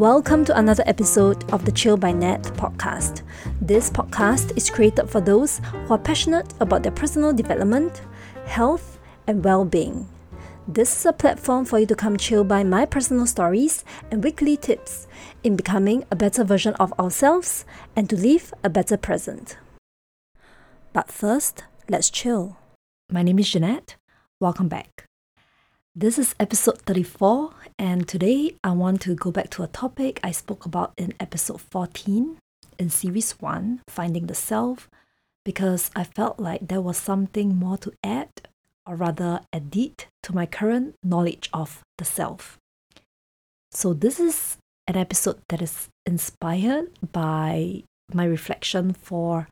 Welcome to another episode of the Chill by Nat podcast. This podcast is created for those who are passionate about their personal development, health, and well being. This is a platform for you to come chill by my personal stories and weekly tips in becoming a better version of ourselves and to live a better present. But first, let's chill. My name is Jeanette. Welcome back. This is episode 34, and today I want to go back to a topic I spoke about in episode 14 in series 1, Finding the Self, because I felt like there was something more to add, or rather, edit to my current knowledge of the self. So, this is an episode that is inspired by my reflection for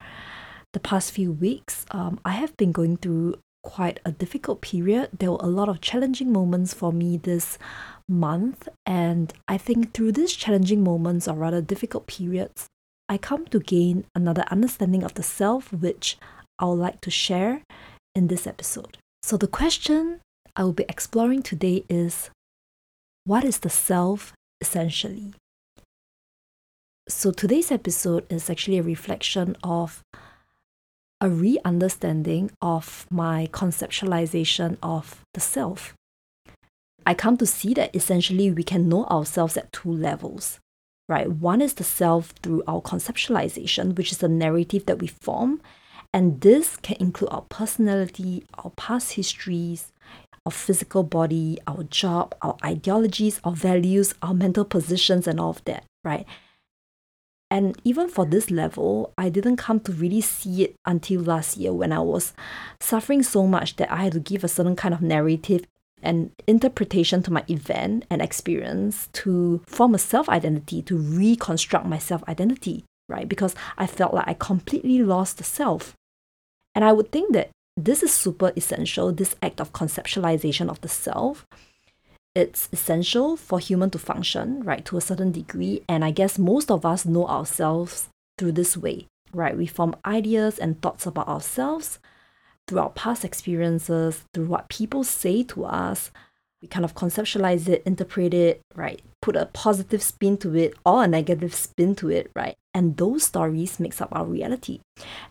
the past few weeks. Um, I have been going through quite a difficult period. There were a lot of challenging moments for me this month, and I think through these challenging moments, or rather difficult periods, I come to gain another understanding of the self, which I would like to share in this episode. So, the question I will be exploring today is what is the self essentially? So, today's episode is actually a reflection of a re understanding of my conceptualization of the self. I come to see that essentially we can know ourselves at two levels, right? One is the self through our conceptualization, which is the narrative that we form. And this can include our personality, our past histories, our physical body, our job, our ideologies, our values, our mental positions, and all of that, right? And even for this level, I didn't come to really see it until last year when I was suffering so much that I had to give a certain kind of narrative and interpretation to my event and experience to form a self identity, to reconstruct my self identity, right? Because I felt like I completely lost the self. And I would think that this is super essential, this act of conceptualization of the self, it's essential for human to function, right, to a certain degree. And I guess most of us know ourselves through this way, right? We form ideas and thoughts about ourselves through our past experiences, through what people say to us. We kind of conceptualize it, interpret it, right? Put a positive spin to it or a negative spin to it, right? And those stories makes up our reality.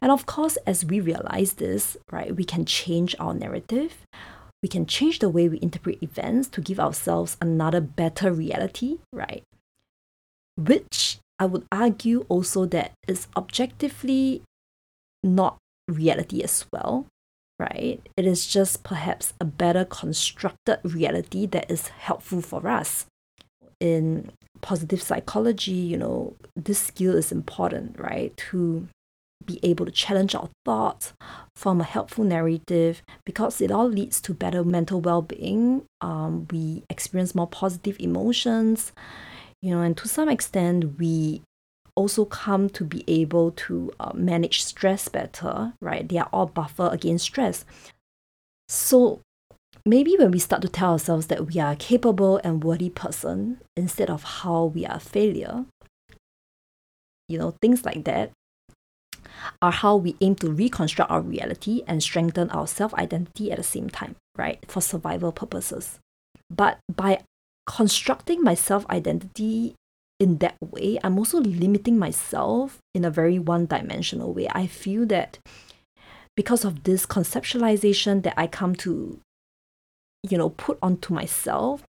And of course, as we realize this, right, we can change our narrative we can change the way we interpret events to give ourselves another better reality, right? Which I would argue also that is objectively not reality as well, right? It is just perhaps a better constructed reality that is helpful for us. In positive psychology, you know, this skill is important, right? To be able to challenge our thoughts, form a helpful narrative, because it all leads to better mental well being. Um, we experience more positive emotions, you know, and to some extent, we also come to be able to uh, manage stress better, right? They are all buffer against stress. So maybe when we start to tell ourselves that we are a capable and worthy person instead of how we are a failure, you know, things like that, are how we aim to reconstruct our reality and strengthen our self identity at the same time, right? For survival purposes. But by constructing my self identity in that way, I'm also limiting myself in a very one dimensional way. I feel that because of this conceptualization that I come to, you know, put onto myself,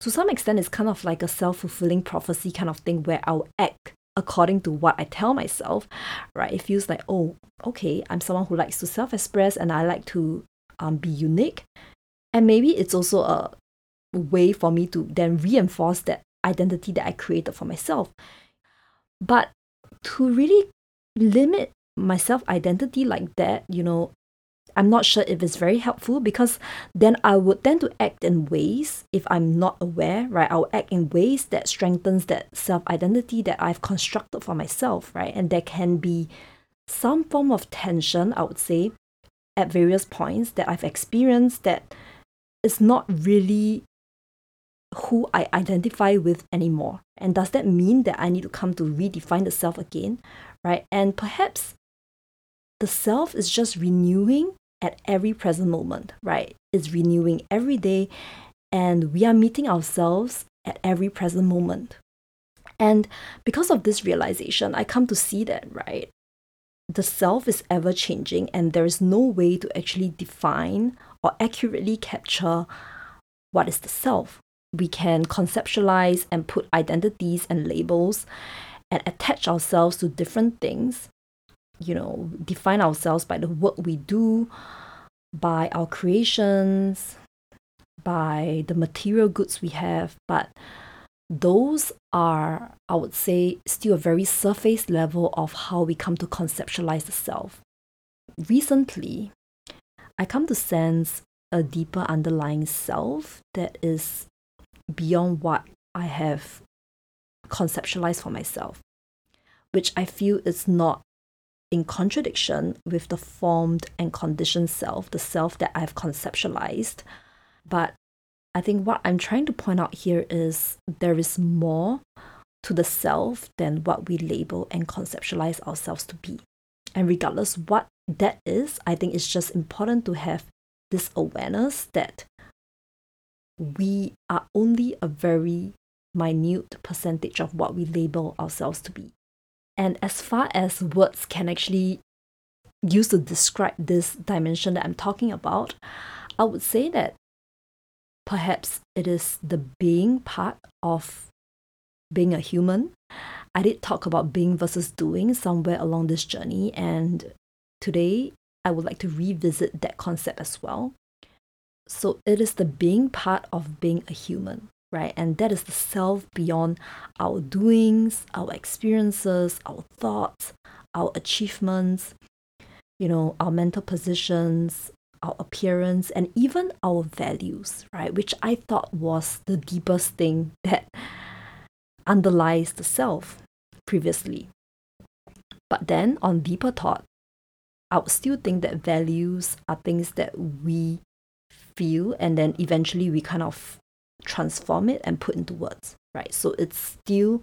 to some extent, it's kind of like a self fulfilling prophecy kind of thing where I'll act according to what I tell myself, right? It feels like, oh, okay, I'm someone who likes to self express and I like to um, be unique. And maybe it's also a way for me to then reinforce that identity that I created for myself. But to really limit my self identity like that, you know, I'm not sure if it's very helpful because then I would tend to act in ways, if I'm not aware, right? I'll act in ways that strengthens that self identity that I've constructed for myself, right? And there can be some form of tension, I would say, at various points that I've experienced that is not really who I identify with anymore. And does that mean that I need to come to redefine the self again, right? And perhaps the self is just renewing at every present moment, right? It's renewing every day, and we are meeting ourselves at every present moment. And because of this realization, I come to see that, right? The self is ever changing, and there is no way to actually define or accurately capture what is the self. We can conceptualize and put identities and labels and attach ourselves to different things, you know, define ourselves by the work we do, by our creations, by the material goods we have, but those are, I would say, still a very surface level of how we come to conceptualize the self. Recently, I come to sense a deeper underlying self that is beyond what I have conceptualized for myself, which I feel is not in contradiction with the formed and conditioned self, the self that I've conceptualized. But I think what I'm trying to point out here is there is more to the self than what we label and conceptualize ourselves to be. And regardless what that is, I think it's just important to have this awareness that we are only a very minute percentage of what we label ourselves to be. And as far as words can actually use to describe this dimension that I'm talking about, I would say that perhaps it is the being part of being a human. I did talk about being versus doing somewhere along this journey, and today I would like to revisit that concept as well. So it is the being part of being a human, right? And that is the self beyond our doings, our experiences, our thoughts, our achievements, you know, our mental positions, our appearance, and even our values, right? Which I thought was the deepest thing that underlies the self previously. But then on deeper thought, I would still think that values are things that we feel and then eventually we kind of transform it and put into words, right? So it's still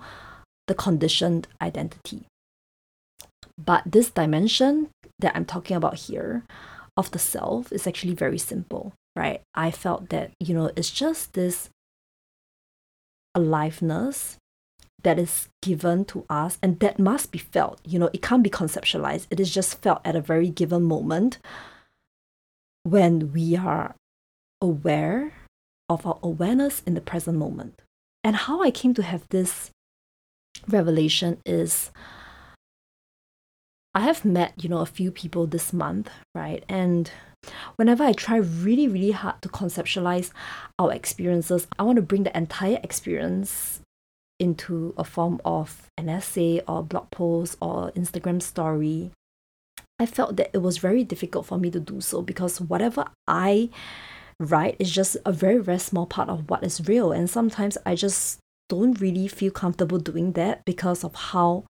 the conditioned identity. But this dimension that I'm talking about here of the self is actually very simple, right? I felt that, you know, it's just this aliveness that is given to us and that must be felt. You know, it can't be conceptualized. It is just felt at a very given moment when we are aware of our awareness in the present moment. And how I came to have this revelation is I have met, you know, a few people this month, right? And whenever I try really, really hard to conceptualize our experiences, I want to bring the entire experience into a form of an essay or blog post or Instagram story, I felt that it was very difficult for me to do so because whatever I write is just a very, very small part of what is real. And sometimes I just don't really feel comfortable doing that because of how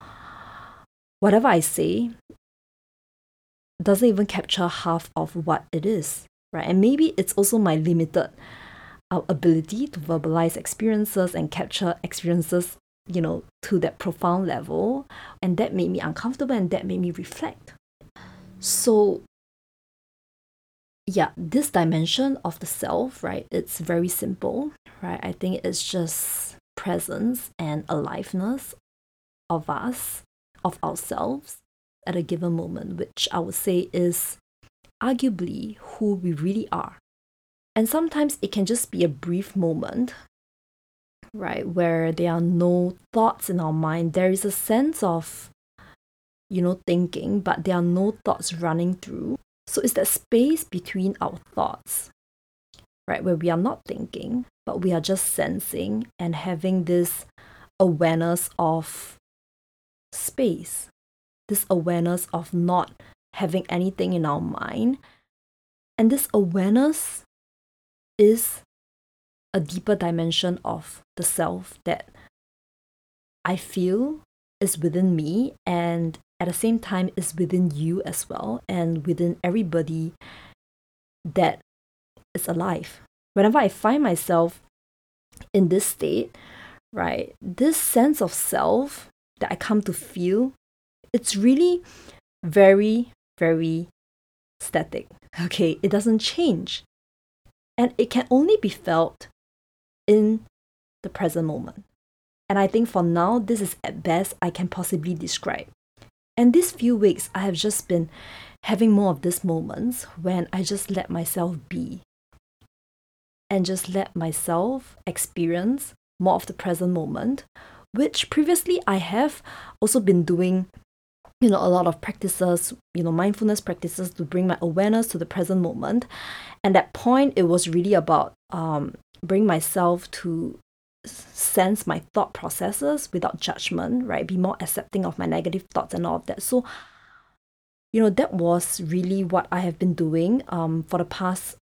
whatever I say doesn't even capture half of what it is, right? And maybe it's also my limited our ability to verbalize experiences and capture experiences, you know, to that profound level. And that made me uncomfortable and that made me reflect. So, yeah, this dimension of the self, right, it's very simple, right? I think it's just presence and aliveness of us, of ourselves at a given moment, which I would say is arguably who we really are and sometimes it can just be a brief moment, right, where there are no thoughts in our mind. There is a sense of, you know, thinking, but there are no thoughts running through. So it's that space between our thoughts, right, where we are not thinking, but we are just sensing and having this awareness of space, this awareness of not having anything in our mind. And this awareness is a deeper dimension of the self that I feel is within me and at the same time is within you as well and within everybody that is alive. Whenever I find myself in this state, right, this sense of self that I come to feel, it's really very, very static. Okay, it doesn't change and it can only be felt in the present moment. And I think for now, this is at best I can possibly describe. And these few weeks, I have just been having more of these moments when I just let myself be and just let myself experience more of the present moment, which previously I have also been doing you know a lot of practices you know mindfulness practices to bring my awareness to the present moment and that point it was really about um bring myself to sense my thought processes without judgment right? Be more accepting of my negative thoughts and all of that. So you know that was really what i have been doing um for the past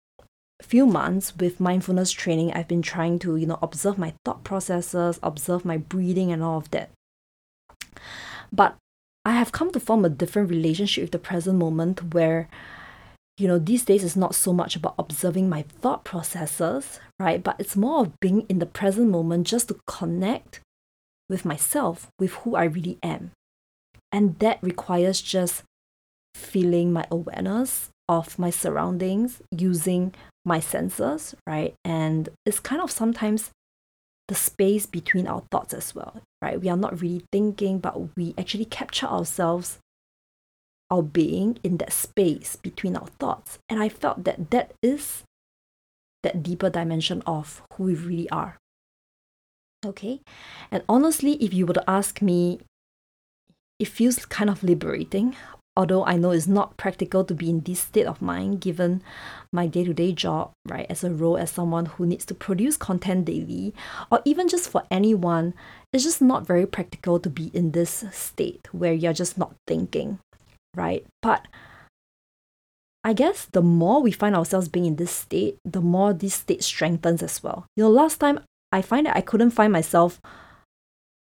few months with mindfulness training, I've been trying to, you know, observe my thought processes, observe my breathing and all of that. But I have come to form a different relationship with the present moment where, you know, these days it's not so much about observing my thought processes, right? But it's more of being in the present moment just to connect with myself, with who I really am. And that requires just feeling my awareness of my surroundings using my senses, right? And it's kind of sometimes the space between our thoughts as well, right? We are not really thinking, but we actually capture ourselves, our being in that space between our thoughts. And I felt that that is that deeper dimension of who we really are. Okay. And honestly, if you were to ask me, it feels kind of liberating although I know it's not practical to be in this state of mind given my day to day job, right, as a role as someone who needs to produce content daily, or even just for anyone, it's just not very practical to be in this state where you're just not thinking, right? But I guess the more we find ourselves being in this state, the more this state strengthens as well. You know, last time I find that I couldn't find myself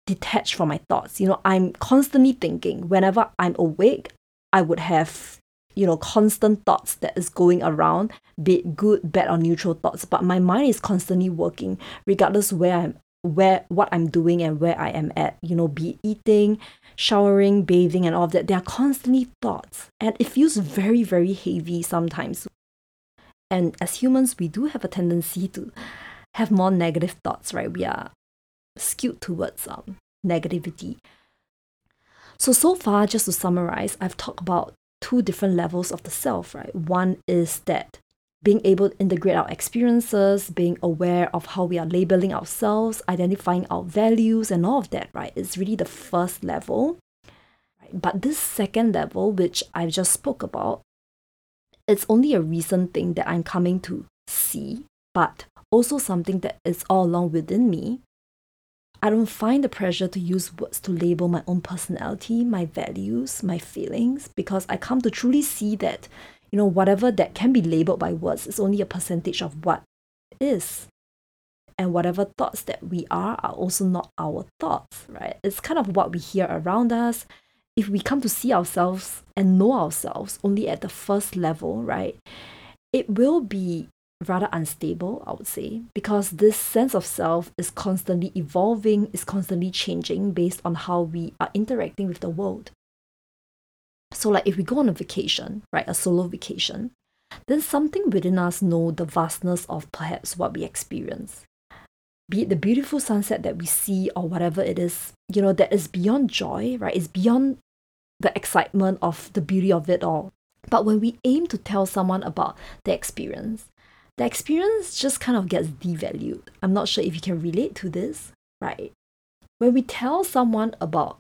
detached from my thoughts. You know, I'm constantly thinking. Whenever I'm awake, I would have you know constant thoughts that is going around be it good bad or neutral thoughts but my mind is constantly working regardless where i'm where what i'm doing and where i am at you know be eating showering bathing and all of that there are constantly thoughts. And it feels very very heavy sometimes. And as humans we do have a tendency to have more negative thoughts right? We are skewed towards um, negativity. So, so far, just to summarize, I've talked about two different levels of the self, right? One is that being able to integrate our experiences, being aware of how we are labeling ourselves, identifying our values, and all of that, right? It's really the first level. But this second level, which I've just spoke about, it's only a recent thing that I'm coming to see, but also something that is all along within me I don't find the pressure to use words to label my own personality, my values, my feelings, because I come to truly see that, you know, whatever that can be labeled by words is only a percentage of what is. And whatever thoughts that we are are also not our thoughts, right? It's kind of what we hear around us. If we come to see ourselves and know ourselves only at the first level, right? It will be rather unstable, I would say, because this sense of self is constantly evolving, is constantly changing based on how we are interacting with the world. So, like if we go on a vacation, right, a solo vacation, then something within us know the vastness of perhaps what we experience. Be it the beautiful sunset that we see or whatever it is, you know, that is beyond joy, right? It's beyond the excitement of the beauty of it all. But when we aim to tell someone about the experience, the experience just kind of gets devalued. I'm not sure if you can relate to this, right? When we tell someone about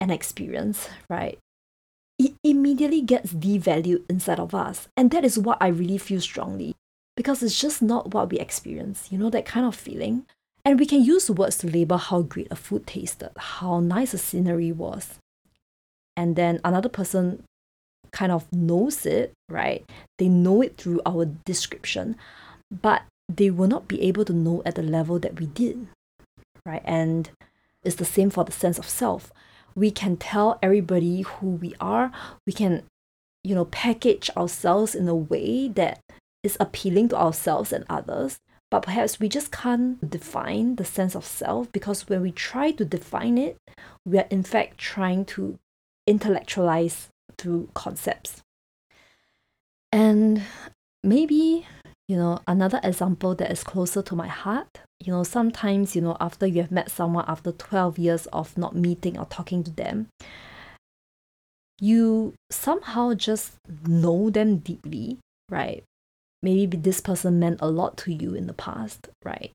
an experience, right, immediately gets devalued inside of us. And that is what I really feel strongly because it's just not what we experience, you know, that kind of feeling. And we can use words to label how great a food tasted, how nice a scenery was. And then another person kind of knows it, right? They know it through our description, but they will not be able to know at the level that we did, right? And it's the same for the sense of self. We can tell everybody who we are, we can, you know, package ourselves in a way that is appealing to ourselves and others, but perhaps we just can't define the sense of self because when we try to define it, we are in fact trying to intellectualize through concepts. And maybe, You know, another example that is closer to my heart, you know, sometimes, you know, after you have met someone after 12 years of not meeting or talking to them, you somehow just know them deeply, right? Maybe this person meant a lot to you in the past, right?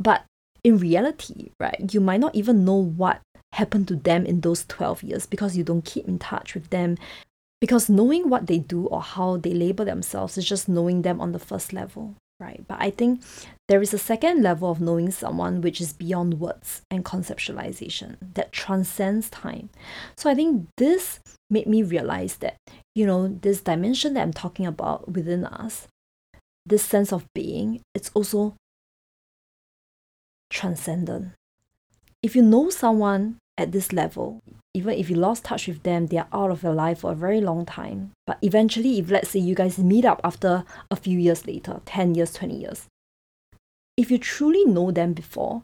But in reality, right, you might not even know what happened to them in those 12 years because you don't keep in touch with them. Because knowing what they do or how they label themselves is just knowing them on the first level, right? But I think there is a second level of knowing someone which is beyond words and conceptualization that transcends time. So I think this made me realize that, you know, this dimension that I'm talking about within us, this sense of being, it's also transcendent. If you know someone at this level, even if you lost touch with them, they are out of your life for a very long time. But eventually, if let's say you guys meet up after a few years later 10 years, 20 years if you truly know them before,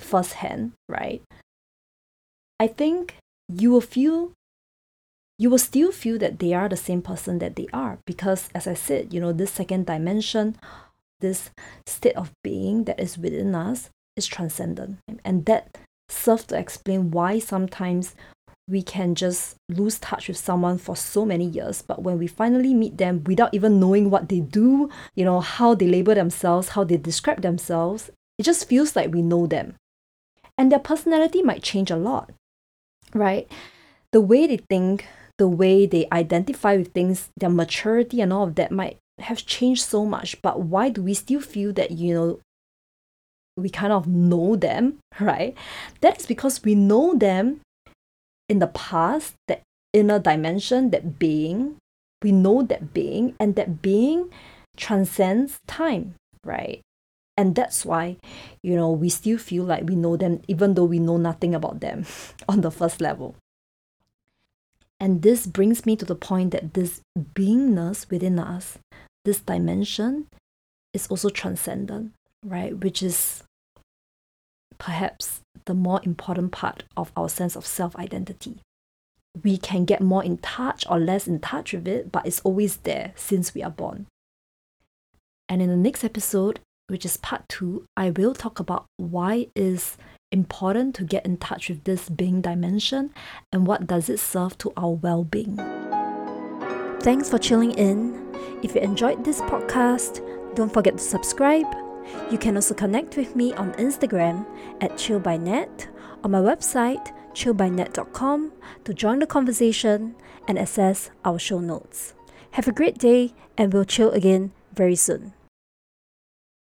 firsthand, right? I think you will feel you will still feel that they are the same person that they are because as i said you know this second dimension this state of being that is within us is transcendent and that serves to explain why sometimes we can just lose touch with someone for so many years but when we finally meet them without even knowing what they do you know how they label themselves how they describe themselves it just feels like we know them. And their personality might change a lot right? The way they think the way they identify with things their maturity and all of that might have changed so much but why do we still feel that you know we kind of know them right that's because we know them in the past, that inner dimension, that being, we know that being, and that being transcends time, right? And that's why, you know, we still feel like we know them, even though we know nothing about them on the first level. And this brings me to the point that this beingness within us, this dimension, is also transcendent, right? Which is perhaps the more important part of our sense of self identity. We can get more in touch or less in touch with it, but it's always there since we are born. And in the next episode, which is part two, I will talk about why is important to get in touch with this being dimension and what does it serve to our well-being. Thanks for chilling in. If you enjoyed this podcast, don't forget to subscribe you can also connect with me on Instagram at chillbynat, on my website chillbynat.com to join the conversation and access our show notes. Have a great day and we'll chill again very soon.